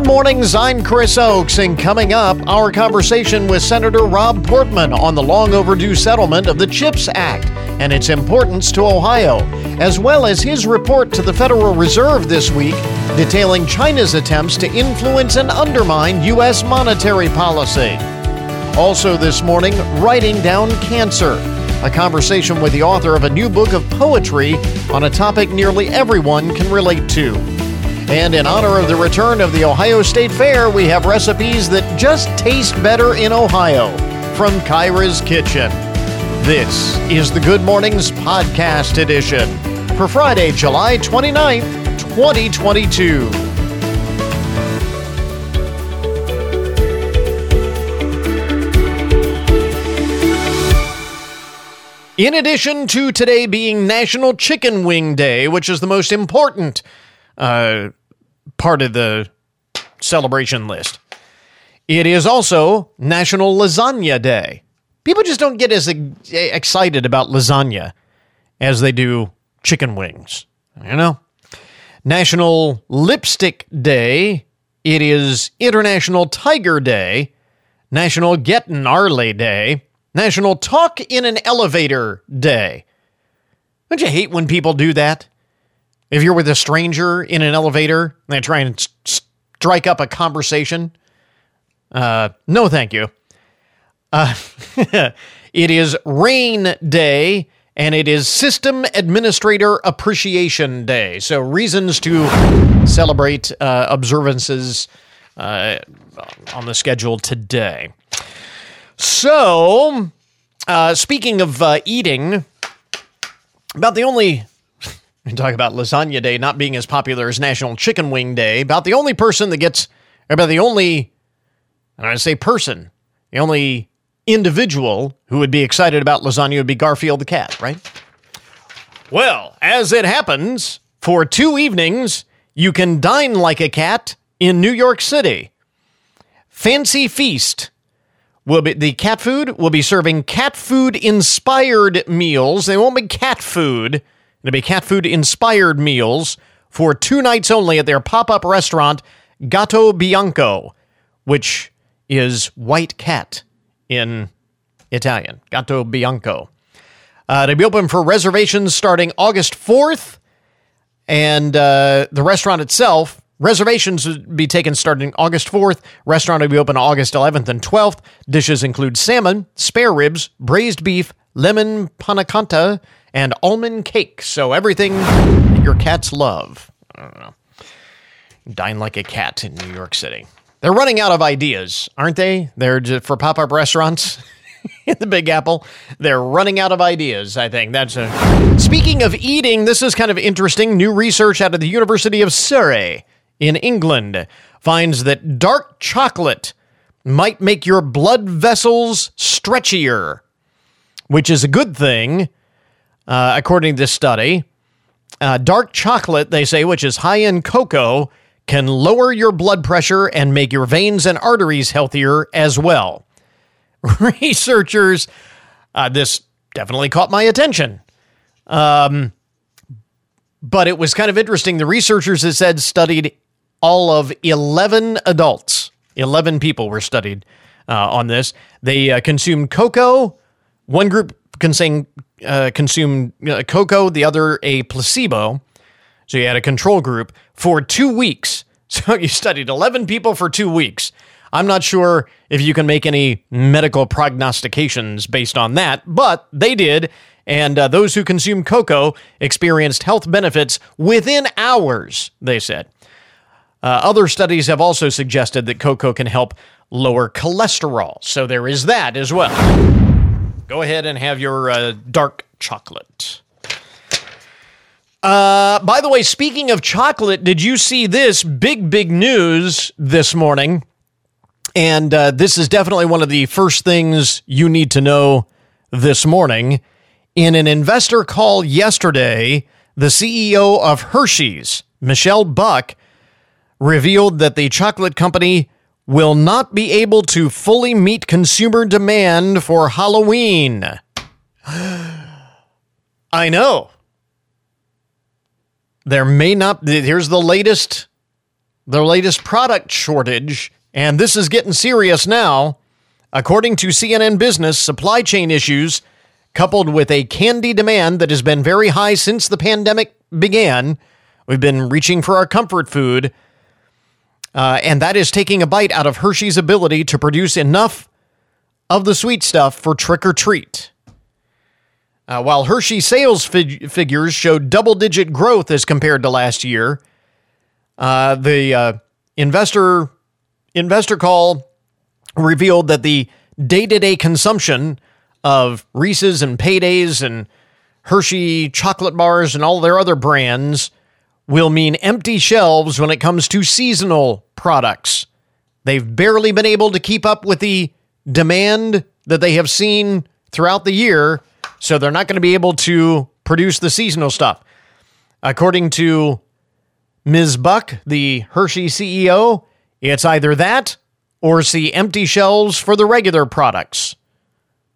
Good mornings, I'm Chris Oakes, and coming up, our conversation with Senator Rob Portman on the long overdue settlement of the CHIPS Act and its importance to Ohio, as well as his report to the Federal Reserve this week detailing China's attempts to influence and undermine U.S. monetary policy. Also, this morning, writing down cancer, a conversation with the author of a new book of poetry on a topic nearly everyone can relate to. And in honor of the return of the Ohio State Fair, we have recipes that just taste better in Ohio from Kyra's Kitchen. This is the Good Mornings Podcast Edition for Friday, July 29th, 2022. In addition to today being National Chicken Wing Day, which is the most important uh, part of the celebration list. It is also National Lasagna Day. People just don't get as excited about lasagna as they do chicken wings. You know? National Lipstick Day. It is International Tiger Day. National Get Gnarly Day. National Talk in an Elevator Day. Don't you hate when people do that? If you're with a stranger in an elevator and they try and strike up a conversation, uh, no, thank you. Uh, it is Rain Day and it is System Administrator Appreciation Day. So, reasons to celebrate uh, observances uh, on the schedule today. So, uh, speaking of uh, eating, about the only and talk about Lasagna Day not being as popular as National Chicken Wing Day. About the only person that gets, about the only, and I say person, the only individual who would be excited about lasagna would be Garfield the cat, right? Well, as it happens, for two evenings, you can dine like a cat in New York City. Fancy Feast will be the cat food will be serving cat food inspired meals. They won't be cat food It'll be cat food inspired meals for two nights only at their pop up restaurant, Gatto Bianco, which is white cat in Italian. Gatto Bianco. Uh, to be open for reservations starting August 4th. And uh, the restaurant itself, reservations would be taken starting August 4th. Restaurant will be open August 11th and 12th. Dishes include salmon, spare ribs, braised beef, lemon panna cotta, and almond cake. So everything your cats love. I don't know. Dine like a cat in New York City. They're running out of ideas, aren't they? They're just for pop up restaurants in the Big Apple. They're running out of ideas, I think. That's a. Speaking of eating, this is kind of interesting. New research out of the University of Surrey in England finds that dark chocolate might make your blood vessels stretchier, which is a good thing uh, according to this study. Uh, dark chocolate, they say, which is high in cocoa, can lower your blood pressure and make your veins and arteries healthier as well. Researchers, uh, this definitely caught my attention. Um, but it was kind of interesting. The researchers, it said, studied all of 11 adults. 11 people were studied uh, on this. They uh, consumed cocoa. One group consumed uh, consumed uh, cocoa, the other a placebo. So you had a control group for two weeks. So you studied 11 people for two weeks. I'm not sure if you can make any medical prognostications based on that, but they did. And uh, those who consumed cocoa experienced health benefits within hours, they said. Uh, other studies have also suggested that cocoa can help lower cholesterol. So there is that as well. Go ahead and have your uh, dark chocolate. Uh, by the way, speaking of chocolate, did you see this big, big news this morning? And uh, this is definitely one of the first things you need to know this morning. In an investor call yesterday, the CEO of Hershey's, Michelle Buck, revealed that the chocolate company will not be able to fully meet consumer demand for Halloween. I know. There may not, here's the latest the latest product shortage, and this is getting serious now. According to CNN Business, supply chain issues coupled with a candy demand that has been very high since the pandemic began. We've been reaching for our comfort food, uh, and that is taking a bite out of Hershey's ability to produce enough of the sweet stuff for trick or treat. Uh, while Hershey sales fig- figures showed double digit growth as compared to last year, uh, the uh, investor investor call revealed that the day to day consumption of Reese's and Paydays and Hershey chocolate bars and all their other brands will mean empty shelves when it comes to seasonal products. They've barely been able to keep up with the demand that they have seen throughout the year, so they're not going to be able to produce the seasonal stuff. According to Ms. Buck, the Hershey CEO, it's either that or see empty shelves for the regular products.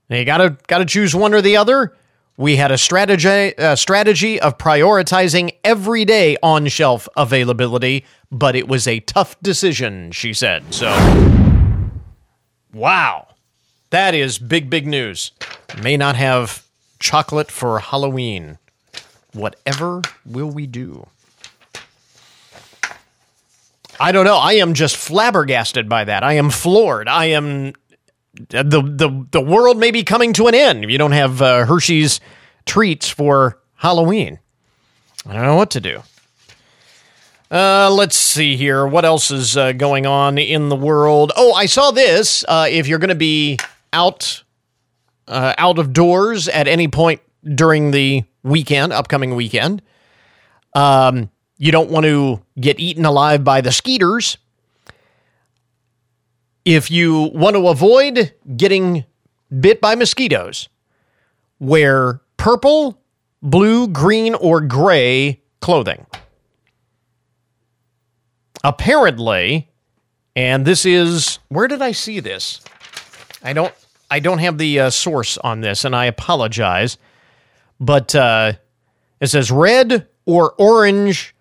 Now you gotta gotta choose one or the other. We had a strategy a strategy of prioritizing everyday on shelf availability, but it was a tough decision, she said. So, wow, that is big big news. May not have chocolate for Halloween. Whatever will we do? I don't know. I am just flabbergasted by that. I am floored. I am the the the world may be coming to an end if you don't have uh, Hershey's treats for Halloween. I don't know what to do. Uh, let's see here. What else is uh, going on in the world? Oh, I saw this. Uh, if you're going to be out uh, out of doors at any point during the weekend, upcoming weekend, um, you don't want to get eaten alive by the skeeters. If you want to avoid getting bit by mosquitoes, wear purple, blue, green, or gray clothing. Apparently, and this is where did I see this? I don't I don't have the uh, source on this, and I apologize. But uh, it says red or orange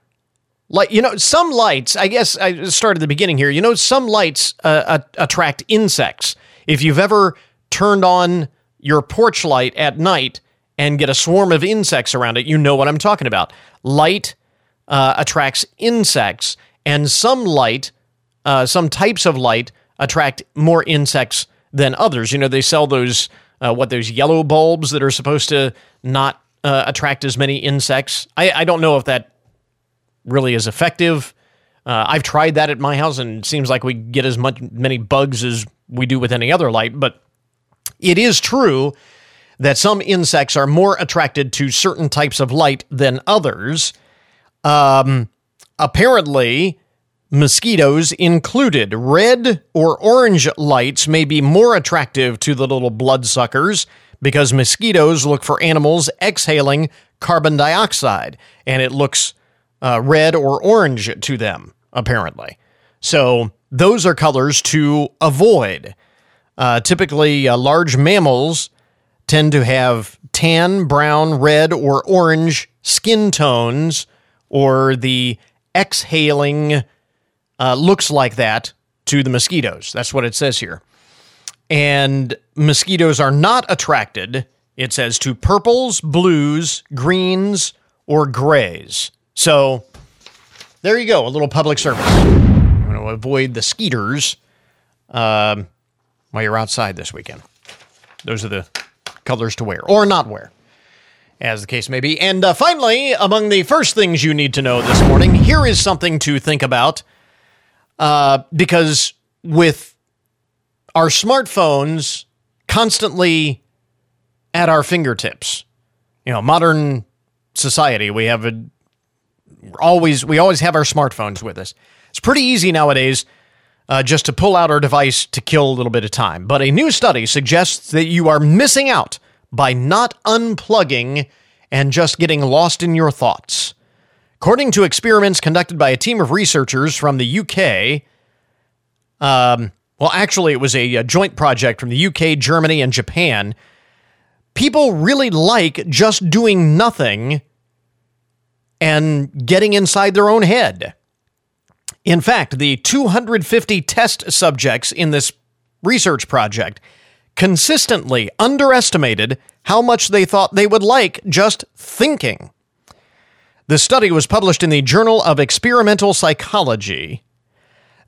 like you know some lights i guess I start at the beginning here you know some lights uh, attract insects. If you've ever turned on your porch light at night and get a swarm of insects around it you know what i'm talking about. Light uh, attracts insects and some light uh, some types of light attract more insects than others. You know they sell those uh, what those yellow bulbs that are supposed to not uh, attract as many insects? I, I don't know if that really is effective. Uh, I've tried that at my house, and it seems like we get as much many bugs as we do with any other light. But it is true that some insects are more attracted to certain types of light than others. Um, apparently, mosquitoes included. Red or orange lights may be more attractive to the little bloodsuckers because mosquitoes look for animals exhaling carbon dioxide, and it looks uh, red or orange to them, apparently. So those are colors to avoid. Uh, typically, uh, large mammals tend to have tan, brown, red, or orange skin tones, or the exhaling uh, looks like that to the mosquitoes. That's what it says here. And mosquitoes are not attracted, it says, to purples, blues, greens, or grays. So there you go, a little public service. I'm going to avoid the skeeters um, while you're outside this weekend. Those are the colors to wear or not wear, as the case may be. And uh, finally, among the first things you need to know this morning, here is something to think about uh, because with our smartphones constantly at our fingertips, you know, modern society, we have a always we always have our smartphones with us. It's pretty easy nowadays uh, just to pull out our device to kill a little bit of time. But a new study suggests that you are missing out by not unplugging and just getting lost in your thoughts. According to experiments conducted by a team of researchers from the UK, um, well, actually, it was a, a joint project from the UK, Germany, and Japan. People really like just doing nothing and getting inside their own head. In fact, the 250 test subjects in this research project consistently underestimated how much they thought they would like just thinking. The study was published in the Journal of Experimental Psychology.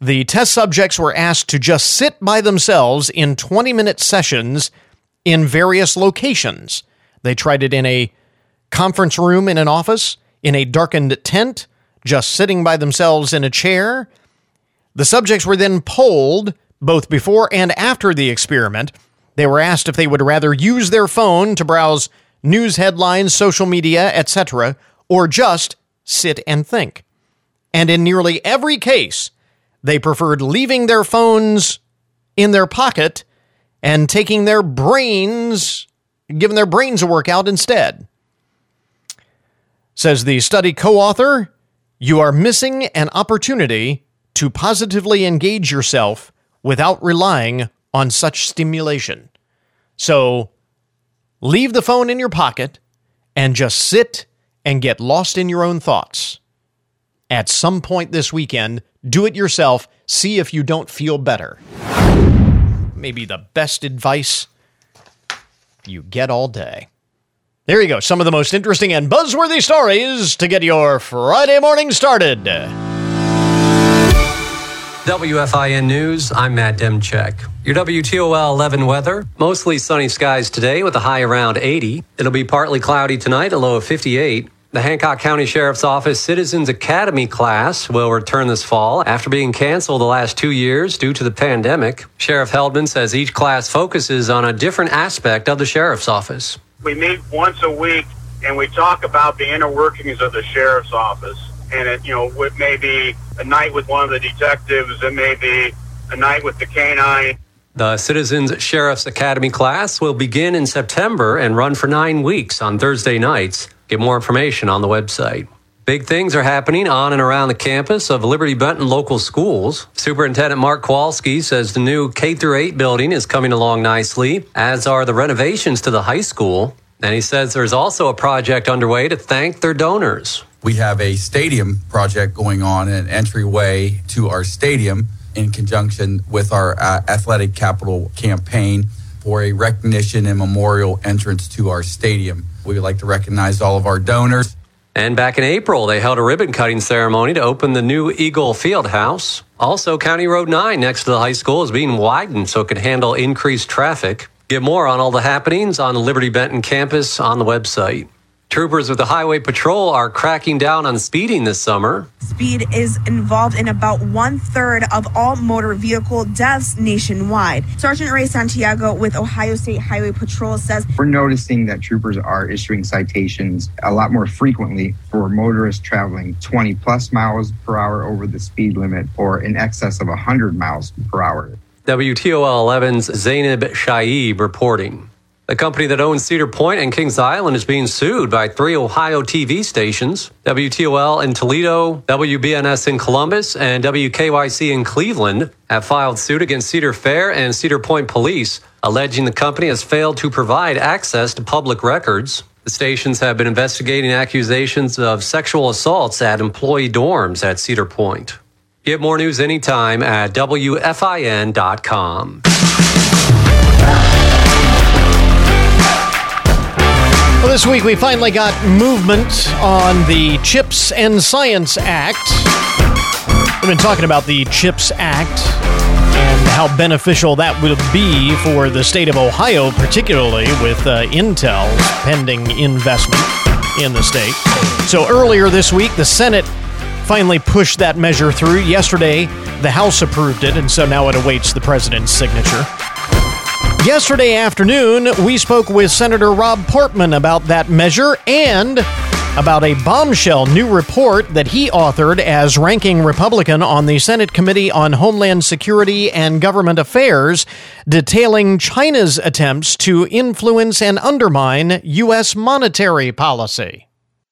The test subjects were asked to just sit by themselves in 20 minute sessions in various locations. They tried it in a conference room in an office, in a darkened tent, just sitting by themselves in a chair. The subjects were then polled both before and after the experiment. They were asked if they would rather use their phone to browse news headlines, social media, etc., or just sit and think. And in nearly every case, they preferred leaving their phones in their pocket and taking their brains, giving their brains a workout instead. Says the study co author, you are missing an opportunity to positively engage yourself without relying on such stimulation. So leave the phone in your pocket and just sit and get lost in your own thoughts. At some point this weekend, do it yourself. See if you don't feel better. Maybe the best advice you get all day. There you go. Some of the most interesting and buzzworthy stories to get your Friday morning started. WFIN News, I'm Matt Demchek. Your WTOL 11 weather, mostly sunny skies today with a high around 80. It'll be partly cloudy tonight, a low of 58. The Hancock County Sheriff's Office Citizens Academy class will return this fall after being canceled the last two years due to the pandemic. Sheriff Heldman says each class focuses on a different aspect of the sheriff's office. We meet once a week and we talk about the inner workings of the sheriff's office. And it, you know, it may be a night with one of the detectives, it may be a night with the canine. The Citizens Sheriff's Academy class will begin in September and run for nine weeks on Thursday nights. Get more information on the website. Big things are happening on and around the campus of Liberty Benton local schools. Superintendent Mark Kowalski says the new K through 8 building is coming along nicely, as are the renovations to the high school. And he says there's also a project underway to thank their donors. We have a stadium project going on, an entryway to our stadium in conjunction with our uh, athletic capital campaign for a recognition and memorial entrance to our stadium. We would like to recognize all of our donors. And back in April, they held a ribbon cutting ceremony to open the new Eagle Field House. Also, County Road 9 next to the high school is being widened so it can handle increased traffic. Get more on all the happenings on the Liberty Benton campus on the website. Troopers with the Highway Patrol are cracking down on speeding this summer. Speed is involved in about one third of all motor vehicle deaths nationwide. Sergeant Ray Santiago with Ohio State Highway Patrol says We're noticing that troopers are issuing citations a lot more frequently for motorists traveling 20 plus miles per hour over the speed limit or in excess of 100 miles per hour. WTOL 11's Zainab Shaib reporting. The company that owns Cedar Point and Kings Island is being sued by three Ohio TV stations WTOL in Toledo, WBNS in Columbus, and WKYC in Cleveland have filed suit against Cedar Fair and Cedar Point police, alleging the company has failed to provide access to public records. The stations have been investigating accusations of sexual assaults at employee dorms at Cedar Point. Get more news anytime at WFIN.com. Well, this week we finally got movement on the CHIPS and Science Act. We've been talking about the CHIPS Act and how beneficial that will be for the state of Ohio, particularly with uh, Intel pending investment in the state. So earlier this week, the Senate finally pushed that measure through. Yesterday, the House approved it, and so now it awaits the president's signature. Yesterday afternoon, we spoke with Senator Rob Portman about that measure and about a bombshell new report that he authored as ranking Republican on the Senate Committee on Homeland Security and Government Affairs, detailing China's attempts to influence and undermine U.S. monetary policy.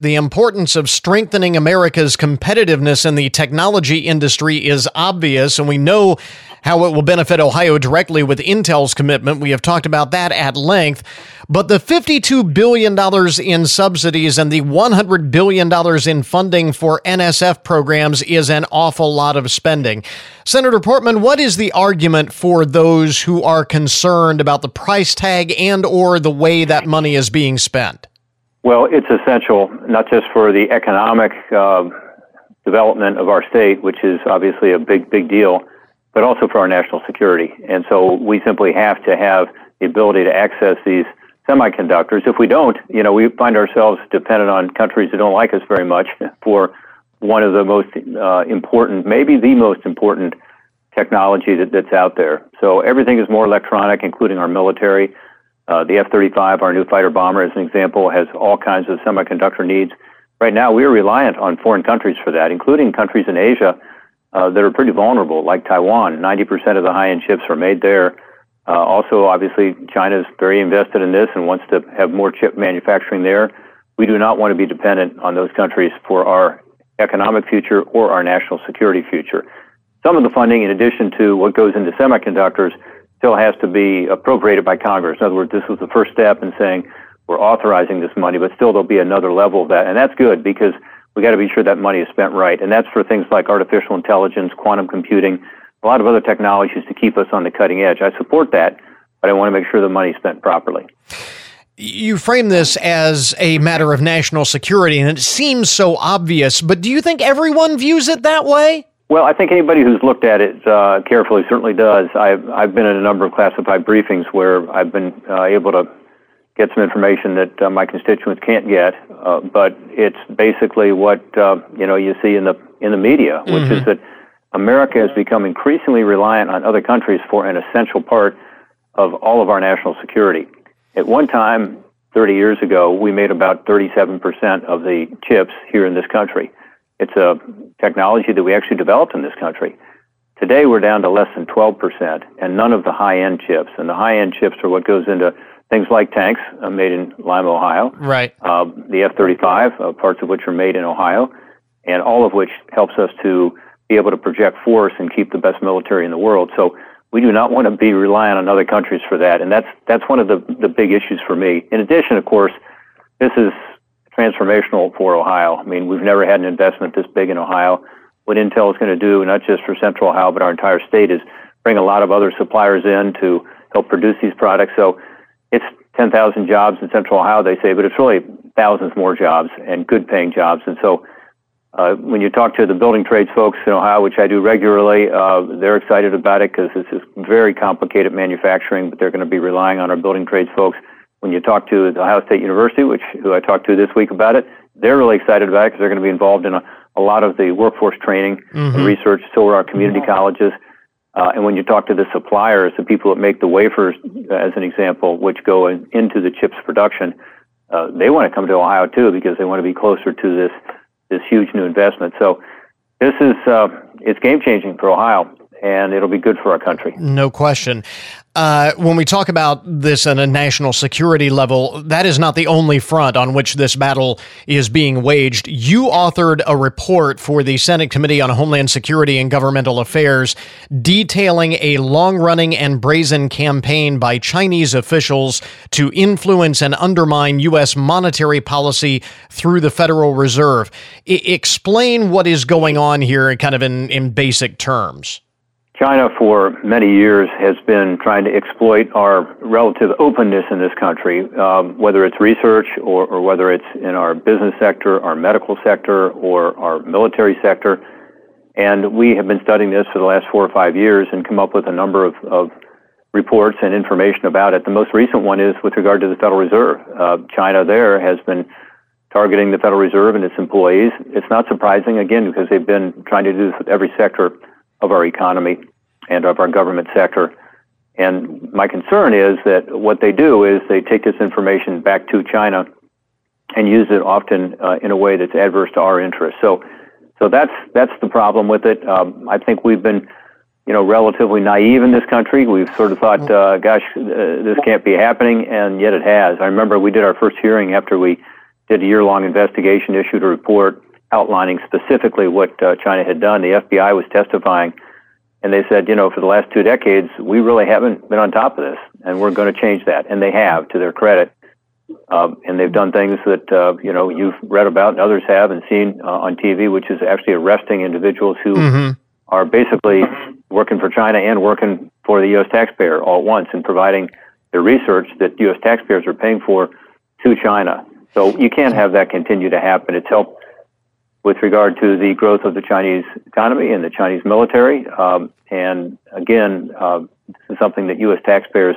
The importance of strengthening America's competitiveness in the technology industry is obvious, and we know how it will benefit Ohio directly with Intel's commitment. We have talked about that at length. But the $52 billion in subsidies and the $100 billion in funding for NSF programs is an awful lot of spending. Senator Portman, what is the argument for those who are concerned about the price tag and or the way that money is being spent? Well, it's essential not just for the economic uh, development of our state, which is obviously a big, big deal, but also for our national security. And so we simply have to have the ability to access these semiconductors. If we don't, you know, we find ourselves dependent on countries that don't like us very much for one of the most uh, important, maybe the most important technology that, that's out there. So everything is more electronic, including our military. Uh, the F-35, our new fighter bomber, as an example, has all kinds of semiconductor needs. Right now, we are reliant on foreign countries for that, including countries in Asia uh, that are pretty vulnerable, like Taiwan. 90% of the high-end chips are made there. Uh, also, obviously, China is very invested in this and wants to have more chip manufacturing there. We do not want to be dependent on those countries for our economic future or our national security future. Some of the funding, in addition to what goes into semiconductors, still has to be appropriated by Congress. In other words, this was the first step in saying we're authorizing this money, but still there'll be another level of that. And that's good because we got to be sure that money is spent right. And that's for things like artificial intelligence, quantum computing, a lot of other technologies to keep us on the cutting edge. I support that, but I want to make sure the money is spent properly. You frame this as a matter of national security, and it seems so obvious, but do you think everyone views it that way? Well, I think anybody who's looked at it uh, carefully certainly does. I've, I've been in a number of classified briefings where I've been uh, able to get some information that uh, my constituents can't get, uh, but it's basically what uh, you know you see in the in the media, which mm-hmm. is that America has become increasingly reliant on other countries for an essential part of all of our national security. At one time, 30 years ago, we made about 37% of the chips here in this country. It's a technology that we actually developed in this country. Today, we're down to less than 12%, and none of the high end chips. And the high end chips are what goes into things like tanks uh, made in Lima, Ohio. Right. Uh, the F 35, uh, parts of which are made in Ohio, and all of which helps us to be able to project force and keep the best military in the world. So we do not want to be reliant on other countries for that, and that's that's one of the the big issues for me. In addition, of course, this is transformational for Ohio. I mean, we've never had an investment this big in Ohio. What Intel is going to do, not just for Central Ohio but our entire state, is bring a lot of other suppliers in to help produce these products. So it's 10,000 jobs in Central Ohio, they say, but it's really thousands more jobs and good paying jobs. And so uh, when you talk to the building trades folks in Ohio, which I do regularly, uh, they're excited about it because this is very complicated manufacturing, but they're going to be relying on our building trades folks. When you talk to the Ohio State University, which who I talked to this week about it, they're really excited about it because they're going to be involved in a, a lot of the workforce training mm-hmm. and research. So are our community mm-hmm. colleges. Uh, and when you talk to the suppliers, the people that make the wafers, as an example, which go in, into the chips production, uh, they want to come to Ohio too because they want to be closer to this this huge new investment. So this is uh, it's game changing for Ohio, and it'll be good for our country. No question. Uh, when we talk about this at a national security level, that is not the only front on which this battle is being waged. You authored a report for the Senate Committee on Homeland Security and Governmental Affairs detailing a long running and brazen campaign by Chinese officials to influence and undermine U.S. monetary policy through the Federal Reserve. I- explain what is going on here, kind of in, in basic terms. China, for many years, has been trying to exploit our relative openness in this country, um, whether it's research or, or, whether it's in our business sector, our medical sector, or our military sector. And we have been studying this for the last four or five years and come up with a number of, of reports and information about it. The most recent one is with regard to the Federal Reserve. Uh, China there has been targeting the Federal Reserve and its employees. It's not surprising, again, because they've been trying to do this with every sector of our economy and of our government sector. And my concern is that what they do is they take this information back to China and use it often uh, in a way that's adverse to our interests. So, so that's that's the problem with it. Um, I think we've been, you know, relatively naive in this country. We've sort of thought, uh, gosh, uh, this can't be happening, and yet it has. I remember we did our first hearing after we did a year long investigation, issued a report outlining specifically what uh, China had done. The FBI was testifying, and they said, you know, for the last two decades, we really haven't been on top of this, and we're going to change that. And they have, to their credit. Um, and they've done things that uh, you know you've read about and others have and seen uh, on TV, which is actually arresting individuals who mm-hmm. are basically working for China and working for the U.S. taxpayer all at once and providing the research that U.S. taxpayers are paying for to China. So you can't have that continue to happen. It's helped with regard to the growth of the Chinese economy and the Chinese military. Um, and again, uh, this is something that U.S. taxpayers,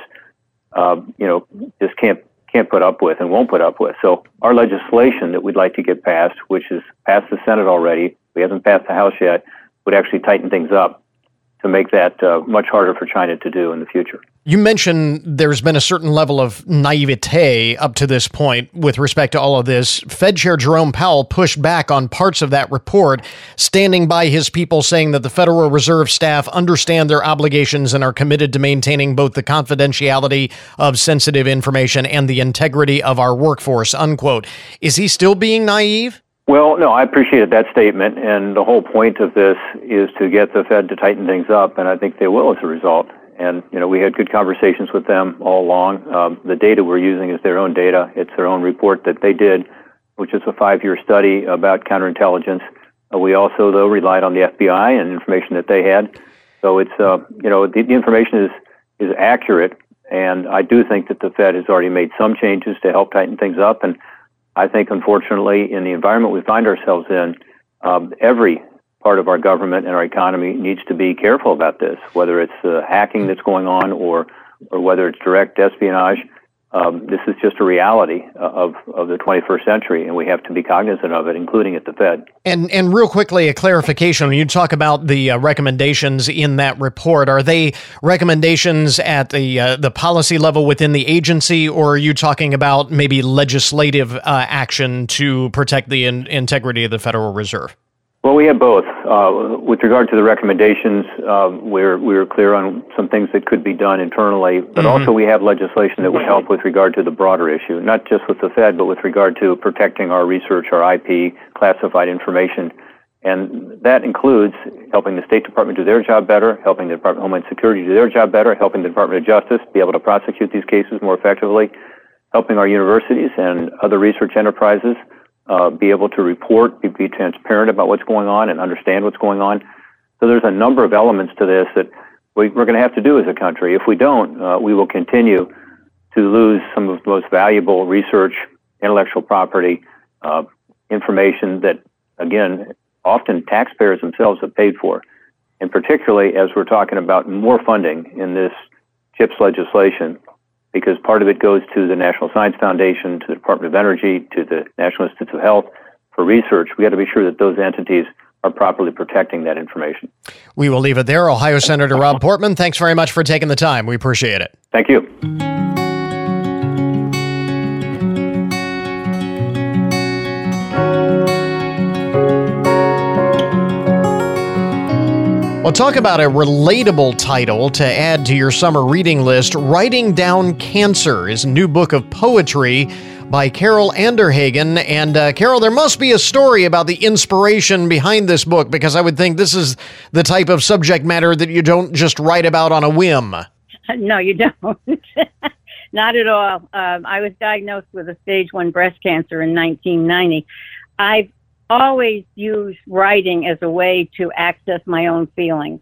uh, you know, just can't can't put up with and won't put up with. So our legislation that we'd like to get passed, which is passed the Senate already, we haven't passed the House yet, would actually tighten things up to make that uh, much harder for China to do in the future. You mentioned there's been a certain level of naivete up to this point with respect to all of this. Fed Chair Jerome Powell pushed back on parts of that report, standing by his people, saying that the Federal Reserve staff understand their obligations and are committed to maintaining both the confidentiality of sensitive information and the integrity of our workforce. Unquote. Is he still being naive? Well, no, I appreciated that statement, and the whole point of this is to get the Fed to tighten things up, and I think they will as a result. And you know, we had good conversations with them all along. Um, the data we're using is their own data; it's their own report that they did, which is a five-year study about counterintelligence. Uh, we also, though, relied on the FBI and information that they had. So it's uh, you know, the, the information is is accurate, and I do think that the Fed has already made some changes to help tighten things up and I think, unfortunately, in the environment we find ourselves in, um, every part of our government and our economy needs to be careful about this, whether it's uh, hacking that's going on or, or whether it's direct espionage um, this is just a reality of, of the 21st century, and we have to be cognizant of it, including at the Fed. And and real quickly, a clarification: when you talk about the uh, recommendations in that report, are they recommendations at the uh, the policy level within the agency, or are you talking about maybe legislative uh, action to protect the in- integrity of the Federal Reserve? Well, we have both. Uh, with regard to the recommendations, uh, we're we're clear on some things that could be done internally, but mm-hmm. also we have legislation that would help with regard to the broader issue, not just with the Fed, but with regard to protecting our research, our IP, classified information, and that includes helping the State Department do their job better, helping the Department of Homeland Security do their job better, helping the Department of Justice be able to prosecute these cases more effectively, helping our universities and other research enterprises uh, be able to report, be, be transparent about what's going on, and understand what's going on. So there's a number of elements to this that we, are going to have to do as a country. If we don't, uh, we will continue to lose some of the most valuable research, intellectual property, uh, information that, again, often taxpayers themselves have paid for. And particularly as we're talking about more funding in this CHIPS legislation, because part of it goes to the National Science Foundation, to the Department of Energy, to the National Institutes of Health for research. We got to be sure that those entities are properly protecting that information. We will leave it there. Ohio Senator Rob Portman, thanks very much for taking the time. We appreciate it. Thank you. Well, talk about a relatable title to add to your summer reading list. Writing Down Cancer is a new book of poetry by Carol Anderhagen. And uh, Carol, there must be a story about the inspiration behind this book because I would think this is the type of subject matter that you don't just write about on a whim. No, you don't. Not at all. Um, I was diagnosed with a stage one breast cancer in 1990. I've always use writing as a way to access my own feelings.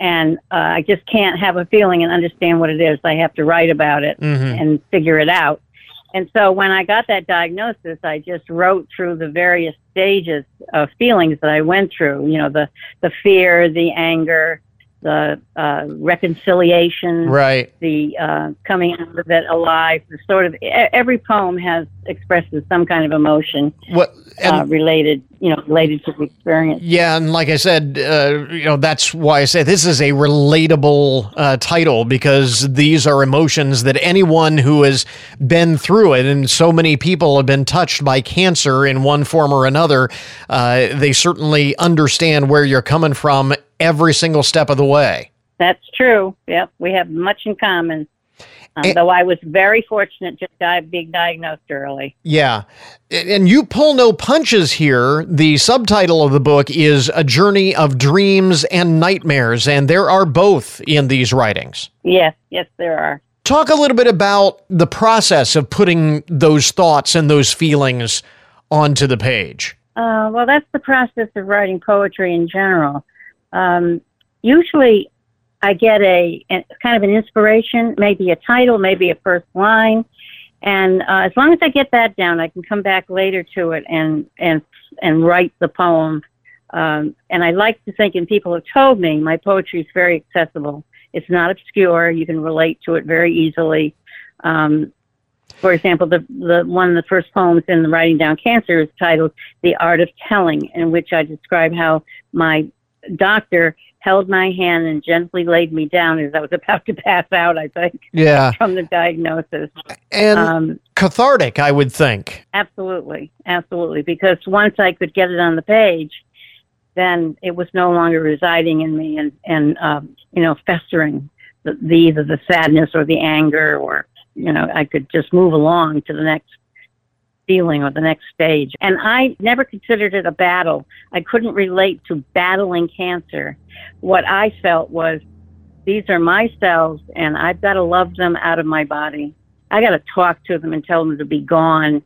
And uh, I just can't have a feeling and understand what it is. I have to write about it mm-hmm. and figure it out. And so when I got that diagnosis, I just wrote through the various stages of feelings that I went through. You know, the the fear, the anger, the uh, reconciliation, right? The uh, coming out of it alive. The sort of every poem has expresses some kind of emotion what, uh, related, you know, related to the experience. Yeah, and like I said, uh, you know, that's why I say this is a relatable uh, title because these are emotions that anyone who has been through it, and so many people have been touched by cancer in one form or another. Uh, they certainly understand where you're coming from every single step of the way. That's true. Yep, we have much in common. Um, though I was very fortunate to die, being diagnosed early. Yeah. And you pull no punches here. The subtitle of the book is A Journey of Dreams and Nightmares, and there are both in these writings. Yes, yes, there are. Talk a little bit about the process of putting those thoughts and those feelings onto the page. Uh, well, that's the process of writing poetry in general. Um, usually, I get a, a, kind of an inspiration, maybe a title, maybe a first line, and uh, as long as I get that down, I can come back later to it and and and write the poem. Um, and I like to think, and people have told me, my poetry is very accessible. It's not obscure. You can relate to it very easily. Um, for example, the, the one of the first poems in the Writing Down Cancer is titled "The Art of Telling," in which I describe how my doctor held my hand and gently laid me down as I was about to pass out, I think. Yeah. From the diagnosis. And um, cathartic, I would think. Absolutely. Absolutely. Because once I could get it on the page, then it was no longer residing in me and, and um, you know, festering the, the either the sadness or the anger or, you know, I could just move along to the next feeling or the next stage. And I never considered it a battle. I couldn't relate to battling cancer. What I felt was these are my cells and I've got to love them out of my body. I got to talk to them and tell them to be gone.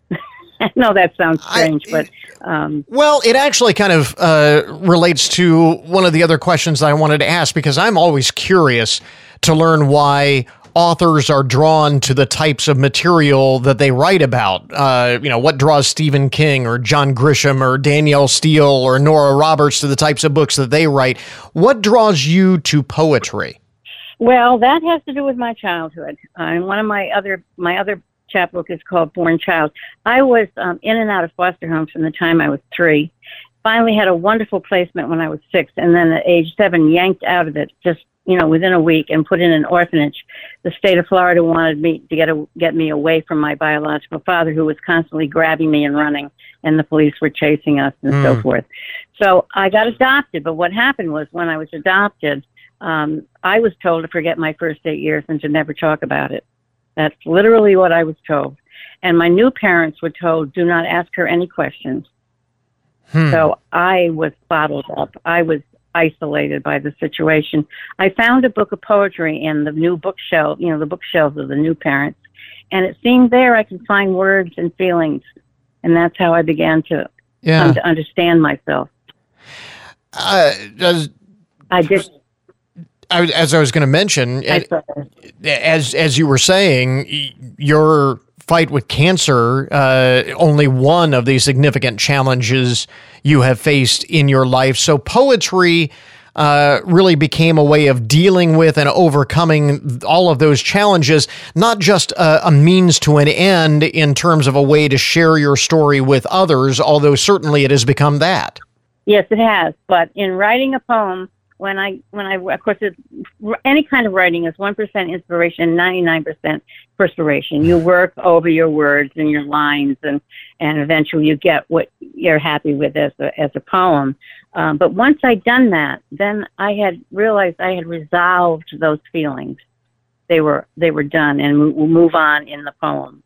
I know that sounds strange, I, but um, well, it actually kind of uh, relates to one of the other questions I wanted to ask because I'm always curious to learn why authors are drawn to the types of material that they write about. Uh, you know, what draws Stephen King or John Grisham or Danielle Steel or Nora Roberts to the types of books that they write. What draws you to poetry? Well, that has to do with my childhood. Uh, and one of my other my other chapbook is called Born Child. I was um, in and out of foster homes from the time I was three. Finally, had a wonderful placement when I was six, and then at age seven, yanked out of it just you know, within a week and put in an orphanage. The state of Florida wanted me to get a, get me away from my biological father, who was constantly grabbing me and running, and the police were chasing us and mm. so hmm. forth. So I got adopted. But what happened was when I was adopted, um, I was told to forget my first eight years and to never talk about it. That's literally what I was told. And my new parents were told, do not ask her any questions. Hmm. So I was bottled up. I was isolated by the situation. I found a book of poetry in the new bookshelf, you know, the bookshelves of the new parents, and it seemed there I could find words and feelings, and that's how I began to yeah. come to understand myself. Uh, I did. I, as I was going to mention, as as you were saying, your fight with cancer uh, only one of the significant challenges you have faced in your life. So poetry uh, really became a way of dealing with and overcoming all of those challenges, not just a, a, means to an end in terms of a way to share your story with others, although certainly it has become that. Yes, it has. But in writing a poem, when I when I of course any kind of writing is one percent inspiration, ninety nine percent perspiration. You work over your words and your lines, and and eventually you get what you're happy with as a as a poem. Um, but once I'd done that, then I had realized I had resolved those feelings. They were they were done, and we'll move on in the poem.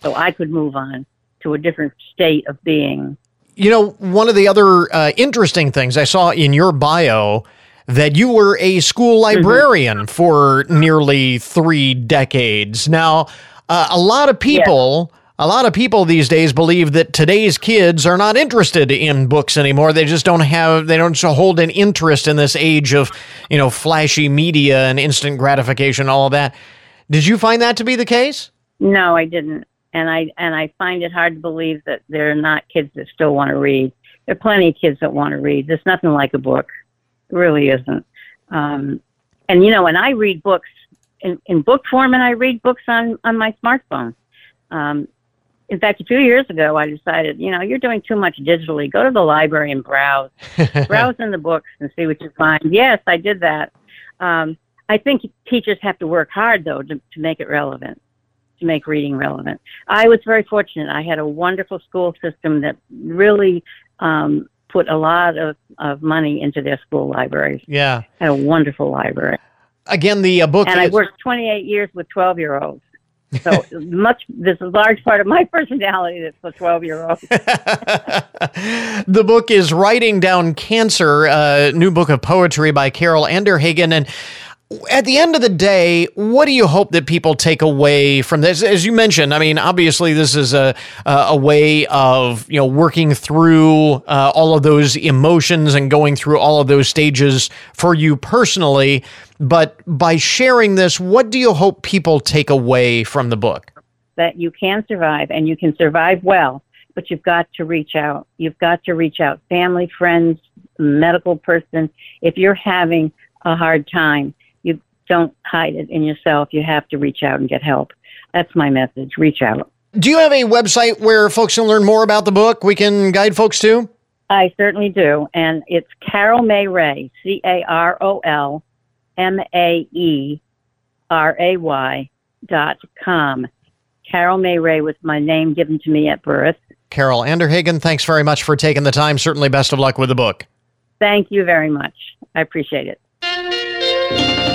So I could move on to a different state of being. You know, one of the other uh, interesting things I saw in your bio that you were a school mm-hmm. librarian mm-hmm. for nearly three decades. Now, uh, a lot of people. Yeah. A lot of people these days believe that today's kids are not interested in books anymore. They just don't have, they don't hold an interest in this age of, you know, flashy media and instant gratification, all of that. Did you find that to be the case? No, I didn't. And I, and I find it hard to believe that there are not kids that still want to read. There are plenty of kids that want to read. There's nothing like a book really isn't. Um, and you know, when I read books in, in book form, and I read books on on my smartphone. Um, in fact, a few years ago, I decided, you know, you're doing too much digitally. Go to the library and browse, browse in the books and see what you find. Yes, I did that. Um, I think teachers have to work hard though to, to make it relevant, to make reading relevant. I was very fortunate. I had a wonderful school system that really um, put a lot of, of money into their school libraries. Yeah. Had a wonderful library. Again, the uh, book. And I worked 28 years with 12 year olds. So much, there's a large part of my personality that's for 12 year olds. the book is Writing Down Cancer, a new book of poetry by Carol Anderhagen. And at the end of the day, what do you hope that people take away from this? As you mentioned, I mean, obviously, this is a a way of you know working through uh, all of those emotions and going through all of those stages for you personally. But by sharing this, what do you hope people take away from the book? that you can survive and you can survive well, but you've got to reach out. You've got to reach out. Family, friends, medical person. If you're having a hard time, don't hide it in yourself. You have to reach out and get help. That's my message. Reach out. Do you have a website where folks can learn more about the book? We can guide folks to. I certainly do. And it's Carol Mae Ray, C A R O L M A E R A Y dot com. Carol Mae Ray was my name given to me at birth. Carol Anderhagen, thanks very much for taking the time. Certainly best of luck with the book. Thank you very much. I appreciate it.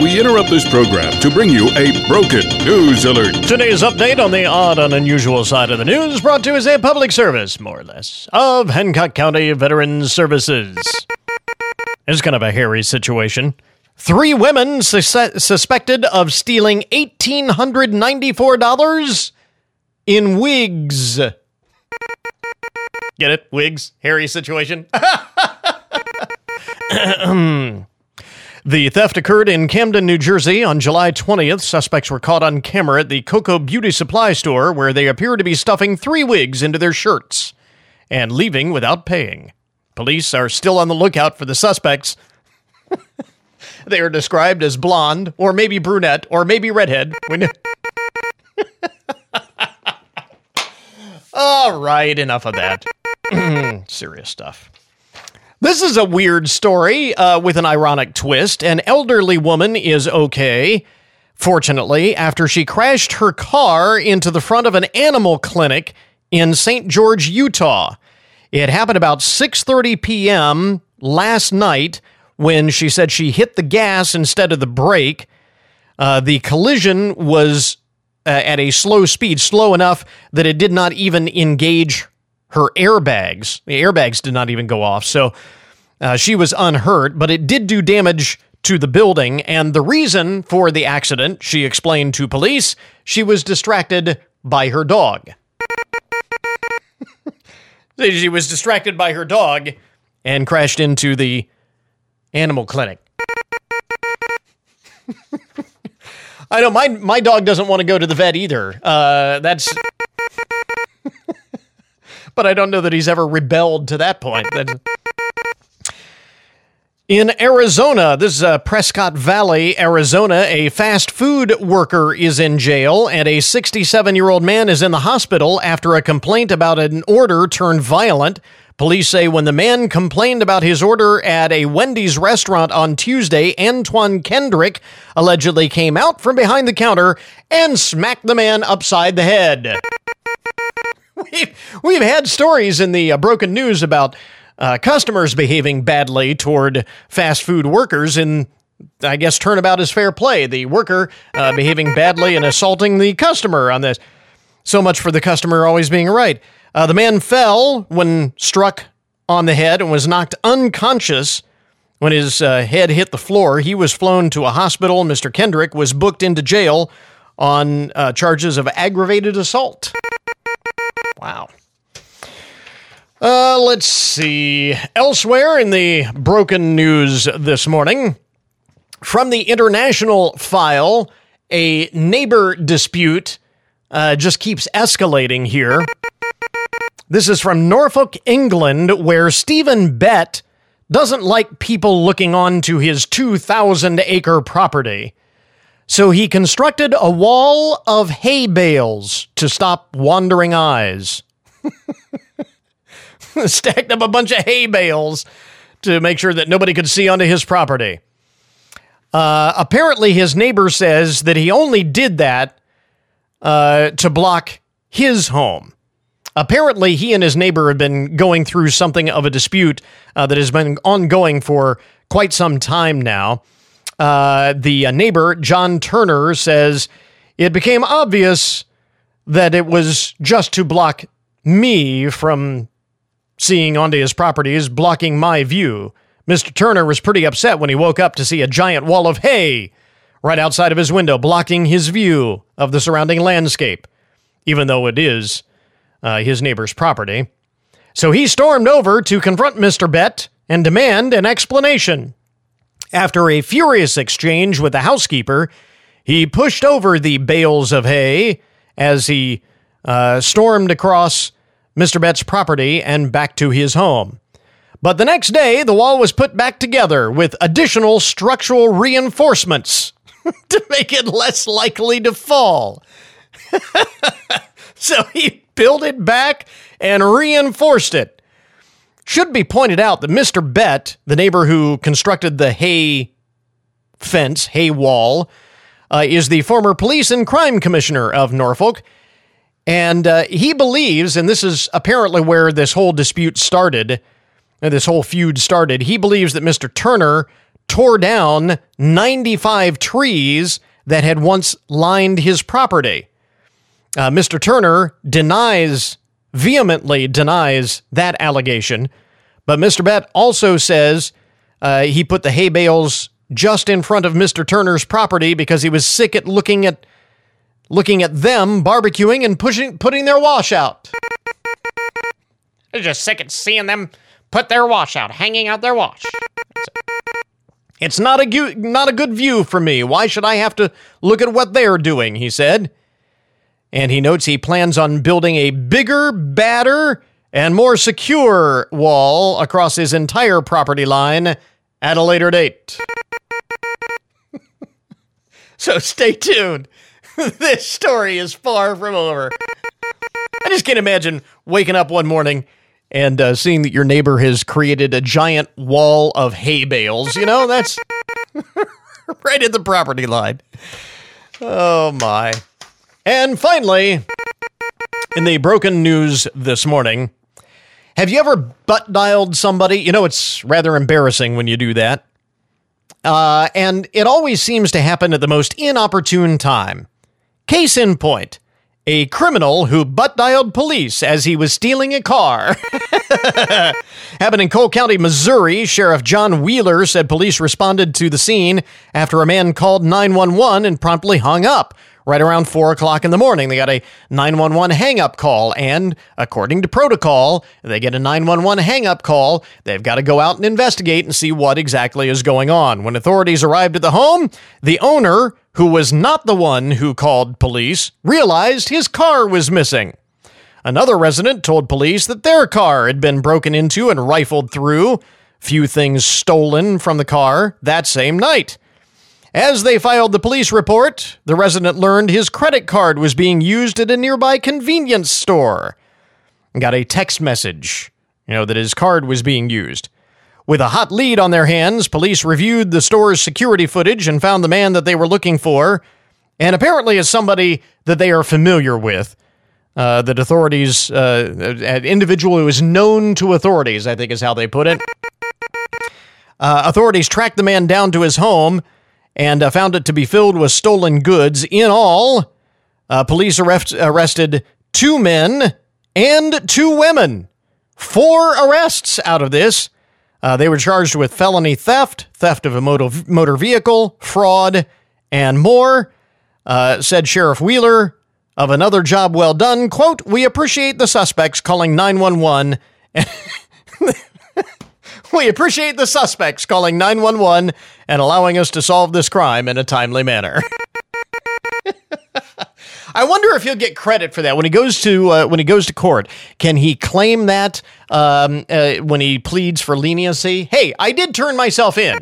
We interrupt this program to bring you a broken news alert. Today's update on the odd and unusual side of the news brought to you as a public service, more or less, of Hancock County Veterans Services. It's kind of a hairy situation. Three women sus- suspected of stealing $1,894 in wigs. Get it? Wigs? Hairy situation? Hmm. The theft occurred in Camden, New Jersey on July 20th. Suspects were caught on camera at the Coco Beauty Supply store where they appear to be stuffing three wigs into their shirts and leaving without paying. Police are still on the lookout for the suspects. they are described as blonde, or maybe brunette, or maybe redhead. All right, enough of that. Serious stuff. This is a weird story uh, with an ironic twist. An elderly woman is okay, fortunately, after she crashed her car into the front of an animal clinic in St. George, Utah. It happened about 6:30 p.m. last night when she said she hit the gas instead of the brake. Uh, the collision was uh, at a slow speed, slow enough that it did not even engage her airbags. The airbags did not even go off. So uh, she was unhurt, but it did do damage to the building. And the reason for the accident, she explained to police, she was distracted by her dog. she was distracted by her dog and crashed into the animal clinic. I know my my dog doesn't want to go to the vet either. Uh, that's, but I don't know that he's ever rebelled to that point. In Arizona, this is uh, Prescott Valley, Arizona. A fast food worker is in jail, and a 67 year old man is in the hospital after a complaint about an order turned violent. Police say when the man complained about his order at a Wendy's restaurant on Tuesday, Antoine Kendrick allegedly came out from behind the counter and smacked the man upside the head. We've, we've had stories in the uh, broken news about uh, customers behaving badly toward fast food workers and I guess turnabout is fair play. The worker uh, behaving badly and assaulting the customer on this. So much for the customer always being right. Uh, the man fell when struck on the head and was knocked unconscious when his uh, head hit the floor. He was flown to a hospital. Mr. Kendrick was booked into jail on uh, charges of aggravated assault. Wow. Uh, let's see. Elsewhere in the broken news this morning, from the international file, a neighbor dispute uh, just keeps escalating here. This is from Norfolk, England, where Stephen Bett doesn't like people looking onto his 2,000 acre property. So he constructed a wall of hay bales to stop wandering eyes. Stacked up a bunch of hay bales to make sure that nobody could see onto his property. Uh, apparently, his neighbor says that he only did that uh, to block his home. Apparently, he and his neighbor have been going through something of a dispute uh, that has been ongoing for quite some time now. Uh, the uh, neighbor, John Turner, says it became obvious that it was just to block me from seeing onto his properties, blocking my view. Mr. Turner was pretty upset when he woke up to see a giant wall of hay right outside of his window, blocking his view of the surrounding landscape, even though it is uh, his neighbor's property. So he stormed over to confront Mr. Bett and demand an explanation. After a furious exchange with the housekeeper, he pushed over the bales of hay as he uh, stormed across Mr. Bett's property and back to his home. But the next day, the wall was put back together with additional structural reinforcements to make it less likely to fall. so he built it back and reinforced it. Should be pointed out that Mr. Bett, the neighbor who constructed the hay fence, hay wall, uh, is the former police and crime commissioner of Norfolk. And uh, he believes, and this is apparently where this whole dispute started, this whole feud started. He believes that Mr. Turner tore down 95 trees that had once lined his property. Uh, Mr. Turner denies, vehemently denies that allegation, but Mr. Bett also says uh, he put the hay bales just in front of Mr. Turner's property because he was sick at looking at looking at them barbecuing and pushing putting their wash out. They're just sick at seeing them put their wash out, hanging out their wash. It's not a gu- not a good view for me. Why should I have to look at what they're doing? He said. And he notes he plans on building a bigger, badder, and more secure wall across his entire property line at a later date. so stay tuned. this story is far from over. I just can't imagine waking up one morning and uh, seeing that your neighbor has created a giant wall of hay bales. You know, that's right at the property line. Oh, my. And finally, in the broken news this morning, have you ever butt dialed somebody? You know, it's rather embarrassing when you do that. Uh, and it always seems to happen at the most inopportune time. Case in point a criminal who butt dialed police as he was stealing a car. Happened in Cole County, Missouri. Sheriff John Wheeler said police responded to the scene after a man called 911 and promptly hung up. Right around 4 o'clock in the morning, they got a 911 hang up call, and according to protocol, they get a 911 hang up call. They've got to go out and investigate and see what exactly is going on. When authorities arrived at the home, the owner, who was not the one who called police, realized his car was missing. Another resident told police that their car had been broken into and rifled through, few things stolen from the car that same night. As they filed the police report, the resident learned his credit card was being used at a nearby convenience store. Got a text message, you know, that his card was being used. With a hot lead on their hands, police reviewed the store's security footage and found the man that they were looking for, and apparently is somebody that they are familiar with. Uh, that authorities, uh, an individual who is known to authorities, I think is how they put it. Uh, authorities tracked the man down to his home and uh, found it to be filled with stolen goods. In all, uh, police arrest- arrested two men and two women. Four arrests out of this. Uh, they were charged with felony theft, theft of a motor, motor vehicle, fraud, and more. Uh, said Sheriff Wheeler of another job well done. Quote, We appreciate the suspects calling 911. we appreciate the suspects calling 911 and allowing us to solve this crime in a timely manner. I wonder if he'll get credit for that when he goes to uh, when he goes to court. Can he claim that um, uh, when he pleads for leniency? Hey, I did turn myself in.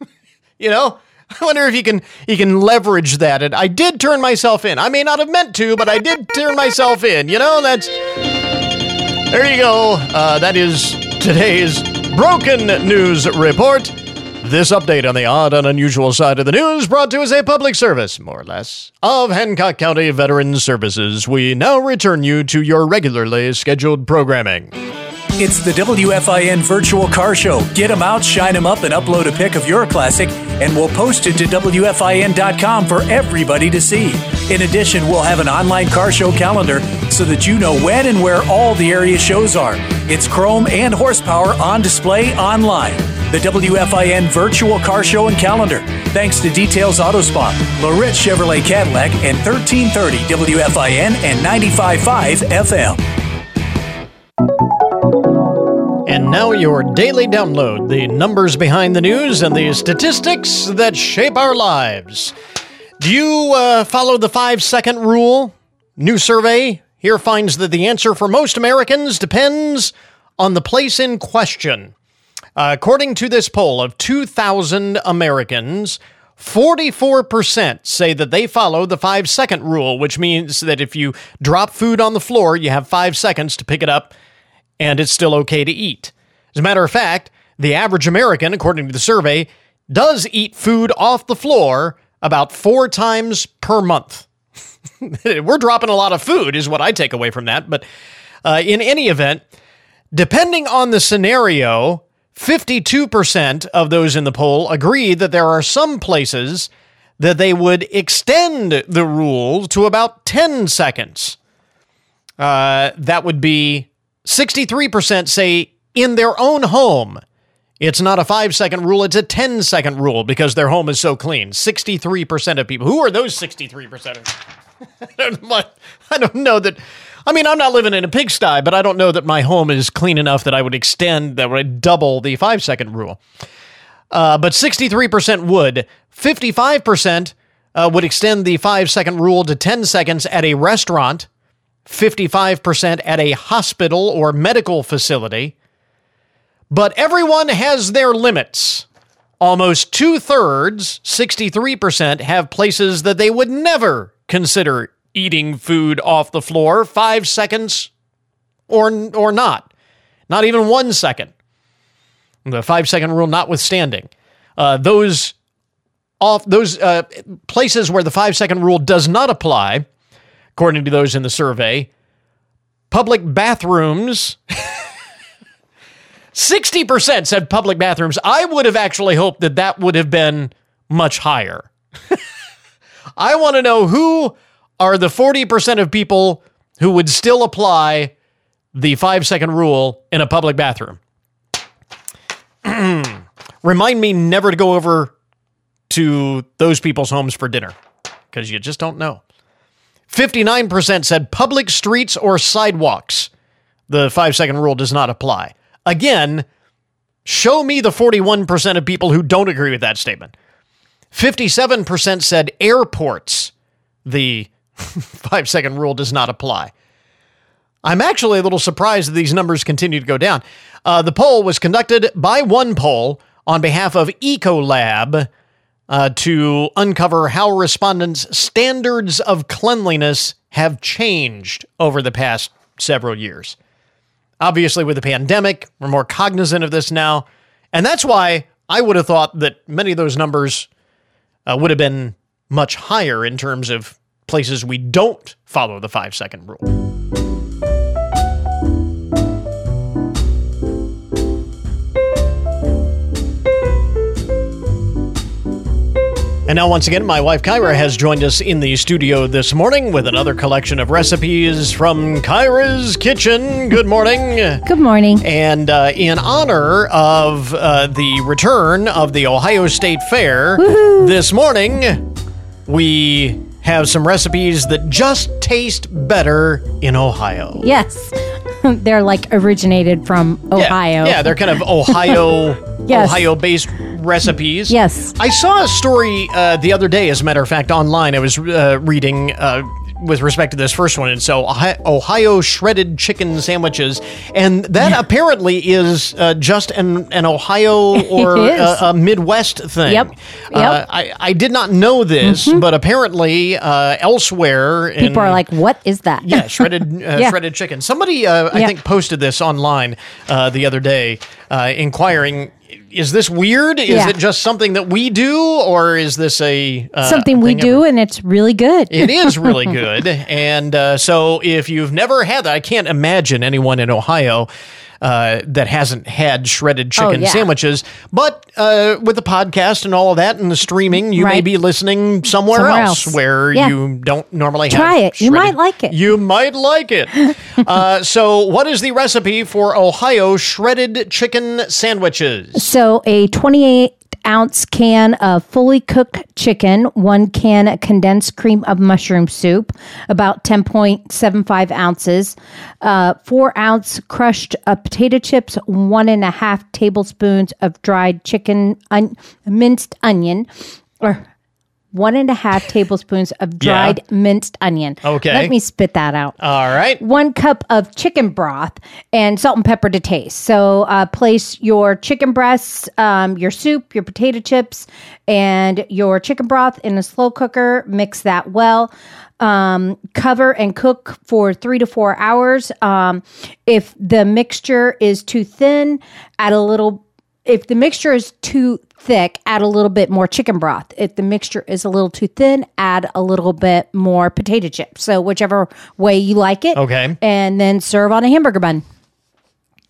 you know, I wonder if he can he can leverage that. And I did turn myself in. I may not have meant to, but I did turn myself in. You know, that's there you go. Uh, that is today's broken news report. This update on the odd and unusual side of the news brought to us a public service, more or less, of Hancock County Veterans Services. We now return you to your regularly scheduled programming. It's the WFIN Virtual Car Show. Get them out, shine them up, and upload a pic of your classic, and we'll post it to WFIN.com for everybody to see. In addition, we'll have an online car show calendar so that you know when and where all the area shows are. It's chrome and horsepower on display online. The WFIN Virtual Car Show and Calendar. Thanks to Details Auto Spa, Loritz Chevrolet Cadillac, and 1330 WFIN and 95.5 FM. And now your daily download the numbers behind the news and the statistics that shape our lives. Do you uh, follow the five second rule? New survey here finds that the answer for most Americans depends on the place in question. Uh, according to this poll of 2,000 Americans, 44% say that they follow the five second rule, which means that if you drop food on the floor, you have five seconds to pick it up and it's still okay to eat. As a matter of fact, the average American, according to the survey, does eat food off the floor about four times per month. We're dropping a lot of food, is what I take away from that. But uh, in any event, depending on the scenario, 52% of those in the poll agree that there are some places that they would extend the rule to about 10 seconds. Uh, that would be 63% say in their own home. It's not a five second rule, it's a 10 second rule because their home is so clean. 63% of people. Who are those 63%? I don't know, I don't know that. I mean, I'm not living in a pigsty, but I don't know that my home is clean enough that I would extend, that would double the five second rule. Uh, but 63% would. 55% uh, would extend the five second rule to 10 seconds at a restaurant, 55% at a hospital or medical facility. But everyone has their limits. Almost two thirds, 63%, have places that they would never consider eating food off the floor five seconds or, or not. Not even one second. The five second rule notwithstanding. Uh, those off those uh, places where the five second rule does not apply, according to those in the survey, public bathrooms. 60% said public bathrooms. I would have actually hoped that that would have been much higher. I want to know who are the 40% of people who would still apply the five second rule in a public bathroom. Remind me never to go over to those people's homes for dinner because you just don't know. 59% said public streets or sidewalks. The five second rule does not apply. Again, show me the 41% of people who don't agree with that statement. 57% said airports. The five second rule does not apply. I'm actually a little surprised that these numbers continue to go down. Uh, the poll was conducted by OnePoll on behalf of Ecolab uh, to uncover how respondents' standards of cleanliness have changed over the past several years. Obviously, with the pandemic, we're more cognizant of this now. And that's why I would have thought that many of those numbers uh, would have been much higher in terms of places we don't follow the five second rule. And now, once again, my wife Kyra has joined us in the studio this morning with another collection of recipes from Kyra's Kitchen. Good morning. Good morning. And uh, in honor of uh, the return of the Ohio State Fair Woohoo. this morning, we have some recipes that just taste better in Ohio. Yes. They're like originated from Ohio. Yeah, yeah they're kind of Ohio, Yes. Ohio-based recipes. Yes. I saw a story uh, the other day, as a matter of fact, online. I was uh, reading uh, with respect to this first one, and so Ohio, shredded chicken sandwiches, and that apparently is uh, just an, an Ohio or a, a Midwest thing. Yep. Uh, Yep. Mm-hmm. I, I did not know this, but apparently uh, elsewhere, in, People are like, what is that? yeah, shredded uh, Yeah. shredded chicken. Somebody, uh, I Yeah. think, posted this online uh, the other day, uh, inquiring, "Is this weird? Is Yeah. it just something that we do, or is this a uh, Something we do, and it's really good. It is really good, and uh, so if you've never had that, I can't imagine anyone in Ohio. Uh, that hasn't had shredded Oh, chicken yeah. sandwiches. But uh, with the podcast and all of that and the streaming, you may be listening somewhere, Somewhere else, else. where Yeah. you don't normally have to Try it. You might like it. You might like it. uh, so, what is the recipe for Ohio shredded chicken sandwiches? So a 28 ounce can of fully cooked chicken, one can of condensed cream of mushroom soup, about 10.75 ounces, uh, four ounce crushed uh, potato chips, one and a half tablespoons of dried chicken, un- minced onion, or one and a half tablespoons of dried minced onion. Okay. Let me spit that out All right. one cup of chicken broth and salt and pepper to taste. So uh, place your chicken breasts, um, your soup, your potato chips, and your chicken broth in a slow cooker. Mix that well. Um, cover and cook for three to four hours. Um, if the mixture is too thin, add a little. If the mixture is too thick, add a little bit more chicken broth. If the mixture is a little too thin, add a little bit more potato chips. So whichever way you like it. Okay. And then serve on a hamburger bun.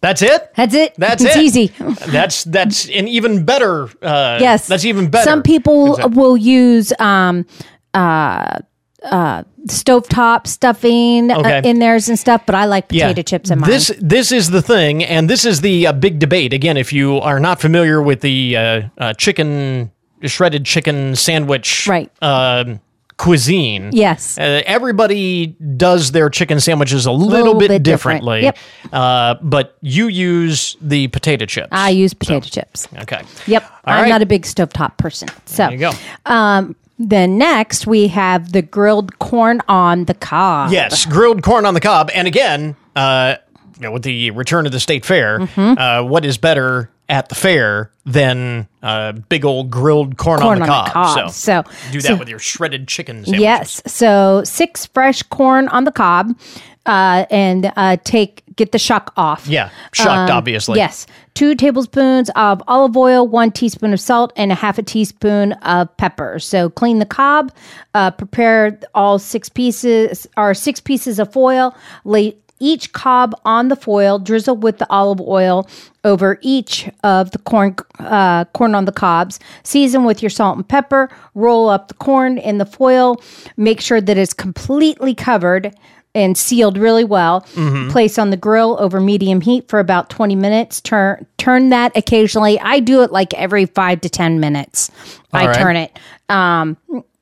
That's it. That's it. That's it's it. easy. That's that's an even better. Uh, yes. that's even better. Some people Exactly. will use um uh uh stovetop stuffing uh, in theirs and stuff, but I like potato chips in mine. This this is the thing, and this is the uh, big debate. Again, if you are not familiar with the uh, uh, chicken shredded chicken sandwich Right. um, cuisine, Yes. uh, everybody does their chicken sandwiches a little, Little bit, bit different. differently. Yep. Uh, but you use the potato chips. I use potato chips. okay. Yep. All I'm right. not a big stovetop person. So There you go. um then next we have the grilled corn on the cob. Yes, grilled corn on the cob. And again, uh, you know, with the return of the state fair, Mm-hmm. uh, what is better at the fair than uh, big old grilled corn, Corn on the on the cob? cob. So, So- do that so- with your shredded chicken sandwich. Yes. So six fresh corn on the cob, uh, and uh, take get the shuck off. Yeah, shucked, Um, obviously. Yes. Two tablespoons of olive oil, one teaspoon of salt, and a half a teaspoon of pepper. So clean the cob. Uh, prepare all six pieces or six pieces of foil. Lay each cob on the foil. Drizzle with the olive oil over each of the corn uh, corn on the cobs. Season with your salt and pepper. Roll up the corn in the foil. Make sure that it's completely covered and sealed really well. Mm-hmm. Place on the grill over medium heat for about 20 minutes. Turn turn that occasionally. I do it like every 5 to 10 minutes. I All right. turn it. Um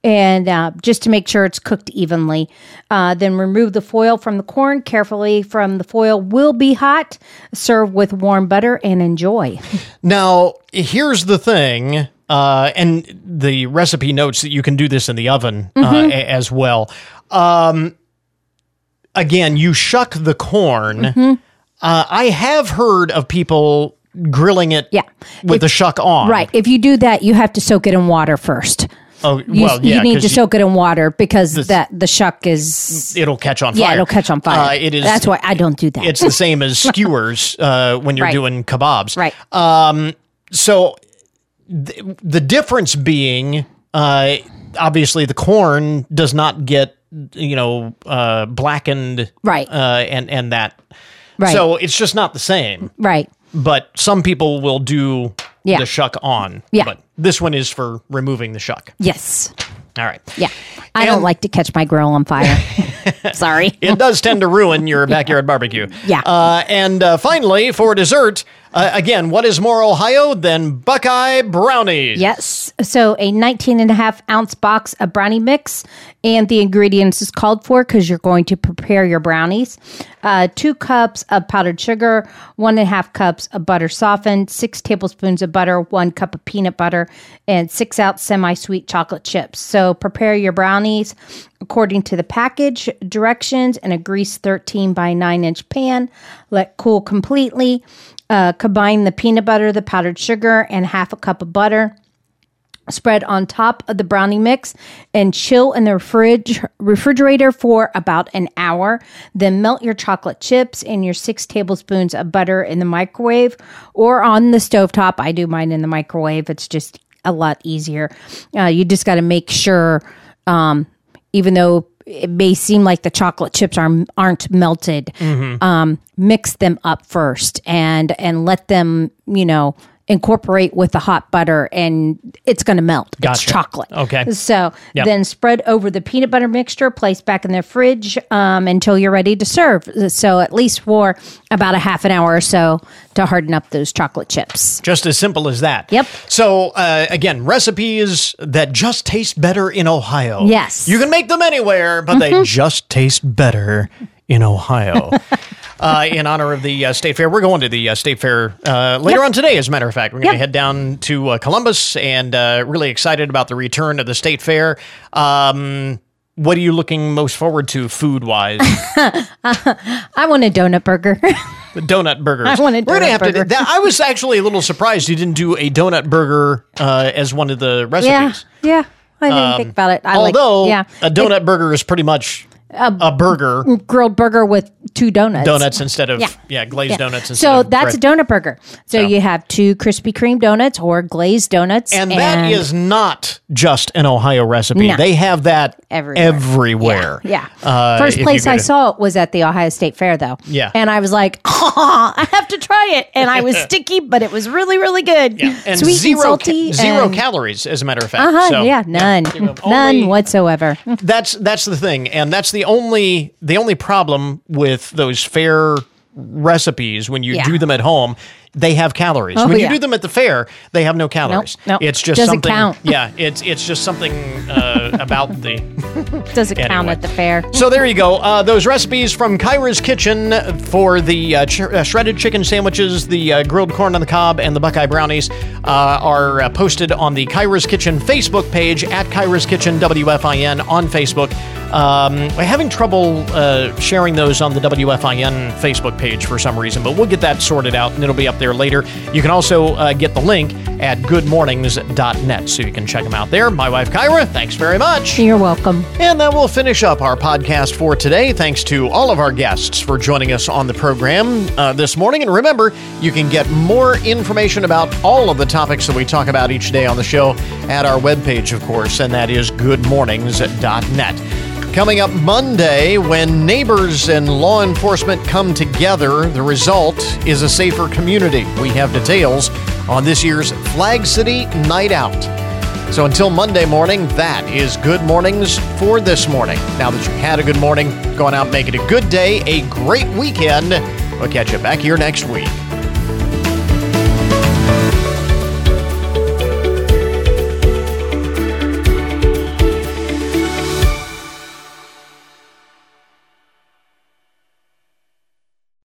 and uh, just to make sure it's cooked evenly. Uh, then remove the foil from the corn carefully from the foil. Will be hot. Serve with warm butter and enjoy. Now, here's the thing, uh, and the recipe notes that you can do this in the oven uh, Mm-hmm. as well. Um, again, you shuck the corn. Mm-hmm. Uh, I have heard of people grilling it Yeah. with the shuck on. Right. If you do that, you have to soak it in water first. Oh, You, well, yeah. you need to soak it in water because that the shuck is It'll catch on fire. yeah, it'll catch on fire. Uh, it is. That's why I don't do that. It's the same as skewers uh, when you're Right. doing kebabs. Right. Um, so th- the difference being, uh, obviously, the corn does not get you know uh, blackened. Right. Uh, and and that. Right. So it's just not the same. right. But some people will do Yeah. the shuck on. Yeah. But this one is for removing the shuck. Yes. All right. Yeah. I don't like to catch my grill on fire. Sorry. it does tend to ruin your backyard barbecue. Yeah. Uh, and uh, finally, for dessert, uh, again, what is more Ohio than Buckeye brownies? Yes. So a 19 and a half ounce box of brownie mix, and the ingredients is called for because you're going to prepare your brownies. Uh, two cups of powdered sugar, one and a half cups of butter softened, six tablespoons of butter, one cup of peanut butter, and six ounce semi sweet chocolate chips. So prepare your brownies according to the package directions in a grease 13 by 9 inch pan. Let cool completely. Uh, combine the peanut butter, the powdered sugar, and half a cup of butter. Spread on top of the brownie mix and chill in the fridge, refrigerator for about an hour. Then melt your chocolate chips and your six tablespoons of butter in the microwave or on the stovetop. I do mine in the microwave. It's just a lot easier. Uh, you just got to make sure, um, even though it may seem like the chocolate chips are aren't melted. Mm-hmm. Um, mix them up first and and let them you know incorporate with the hot butter and it's going to melt. It's chocolate. Okay. So Yep. then spread over the peanut butter mixture, place back in the fridge um, until you're ready to serve. So at least for about a half an hour or so to harden up those chocolate chips. Just as simple as that. Yep. So, uh, again, recipes that just taste better in Ohio. Yes. You can make them anywhere, but they just taste better in Ohio. uh, in honor of the uh, state fair, we're going to the uh, state fair uh, later on today. As a matter of fact, we're going to Yep. head down to uh, Columbus and uh, really excited about the return of the state fair. Um, what are you looking most forward to food wise? I want a donut burger. The donut burgers. I want a We're gonna donut have burger. to. That, I was actually a little surprised you didn't do a donut burger uh, as one of the recipes. Yeah. yeah. I didn't Um, think about it. I Although like, yeah. a donut burger is pretty much a, burger, grilled burger with two donuts. donuts instead of yeah, Yeah. glazed Yeah. donuts. Instead So that's bread. a donut burger. So, you have two Krispy Kreme donuts or glazed donuts. and that is not just an Ohio recipe. No. They have that Everywhere. everywhere. Yeah. Uh, First place I to- saw it was at the Ohio State Fair, though. Yeah. And I was like, oh, I have to try it. And I was sticky, but it was really, really good. and Sweet zero and salty. ca- zero and- calories, as a matter of fact. Uh-huh, So, yeah, none. None whatsoever. that's that's the thing and that's the only the only problem with those fair recipes when you Yeah. do them at home they have calories Oh, when you do them at the fair they have no calories nope. it's just Doesn't something count. yeah it's it's just something uh, about the Doesn't count at the fair. so there you go. Uh, those recipes from Kyra's Kitchen for the uh, ch- uh, shredded chicken sandwiches, the uh, grilled corn on the cob, and the Buckeye brownies uh, are uh, posted on the Kyra's Kitchen Facebook page at Kyra's Kitchen WFIN on Facebook. Um, we're having trouble uh, sharing those on the WFIN Facebook page for some reason, but we'll get that sorted out and it'll be up there later. You can also uh, get the link at goodmornings.net so you can check them out there. My wife Kyra, thanks very much. You're welcome. And that will finish up our podcast for today. Thanks to all of our guests for joining us on the program uh, this morning. And remember, you can get more information about all of the topics that we talk about each day on the show at our webpage, of course, and that is goodmornings.net. Coming up Monday, when neighbors and law enforcement come together, the result is a safer community. We have details on this year's Flag City Night Out. So until Monday morning, that is good mornings for this morning. Now that you've had a good morning, go on out make it a good day, a great weekend. We'll catch you back here next week.